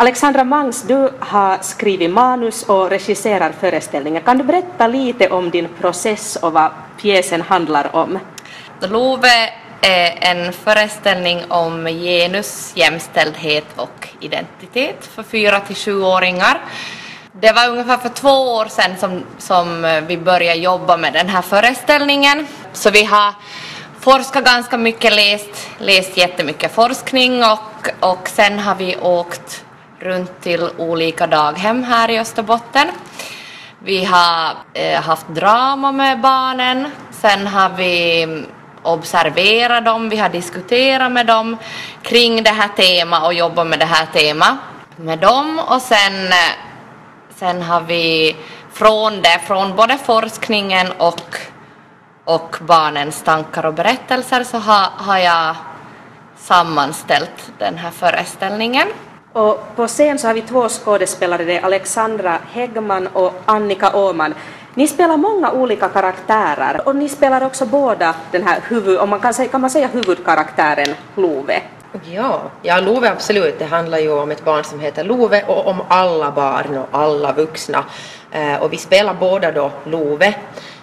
Alexandra Mangs, du har skrivit manus och regisserar föreställningen. Kan du berätta lite om din process och vad pjäsen handlar om? Love är en föreställning om genus, jämställdhet och identitet för fyra till sjuåringar. Det var ungefär för två år sedan som, som vi började jobba med den här föreställningen. Så vi har forskat ganska mycket, läst, läst jättemycket forskning och, och sen har vi åkt runt till olika daghem här i Österbotten. Vi har eh, haft drama med barnen, sen har vi mm, observerat dem, vi har diskuterat med dem kring det här temat och jobbat med det här temat med dem och sen, eh, sen har vi från det, från både forskningen och, och barnens tankar och berättelser så har, har jag sammanställt den här föreställningen. Och på scen så har vi två skådespelare, det är Alexandra Häggman och Annika Åman. Ni spelar många olika karaktärer och ni spelar också båda den här huvud, om man kan, säga, kan man säga huvudkaraktären Love? Ja, ja, Love absolut. Det handlar ju om ett barn som heter Love och om alla barn och alla vuxna. Eh, och vi spelar båda då Love.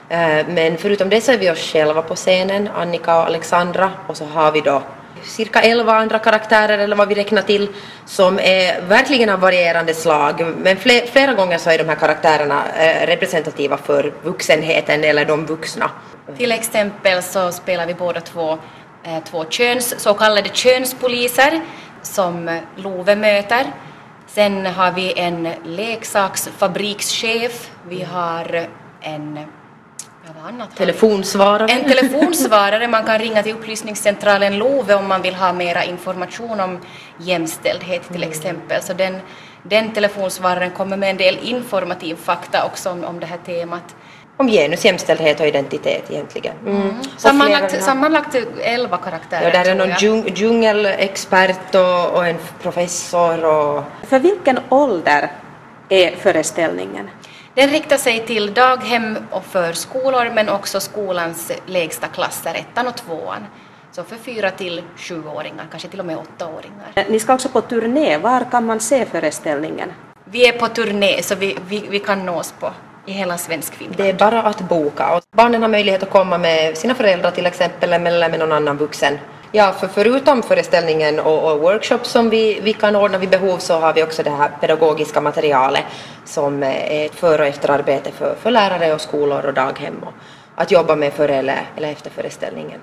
Eh, men förutom det så är vi oss själva på scenen, Annika och Alexandra, och så har vi då cirka elva andra karaktärer eller vad vi räknar till som är verkligen av varierande slag. Men fler, flera gånger så är de här karaktärerna eh, representativa för vuxenheten eller de vuxna. Till exempel så spelar vi båda två, eh, två köns, så kallade könspoliser som Love möter. Sen har vi en leksaksfabrikschef, vi har en telefonsvarare. En telefonsvarare. Man kan ringa till upplysningscentralen LOVE om man vill ha mera information om jämställdhet till mm. exempel. Så den, den telefonsvararen kommer med en del informativ fakta också om, om det här temat. Om genus, jämställdhet och identitet egentligen. Mm. Mm. Sammanlagt, sammanlagt elva karaktärer. Ja, där är någon djung, djungelexpert och, och en professor. Och... För vilken ålder är föreställningen? Den riktar sig till daghem och förskolor men också skolans lägsta klasser, ettan och tvåan. Så för fyra till sjuåringar, kanske till och med åttaåringar. Ni ska också på turné, var kan man se föreställningen? Vi är på turné så vi, vi, vi kan nås på i hela svensk film. Det är bara att boka. barnen har möjlighet att komma med sina föräldrar till exempel eller med någon annan vuxen Ja, för förutom föreställningen och, och workshops som vi, vi kan ordna vid behov så har vi också det här pedagogiska materialet som eh, är ett före och efterarbete för, för lärare och skolor och daghem och att jobba med före eller, eller efter föreställningen.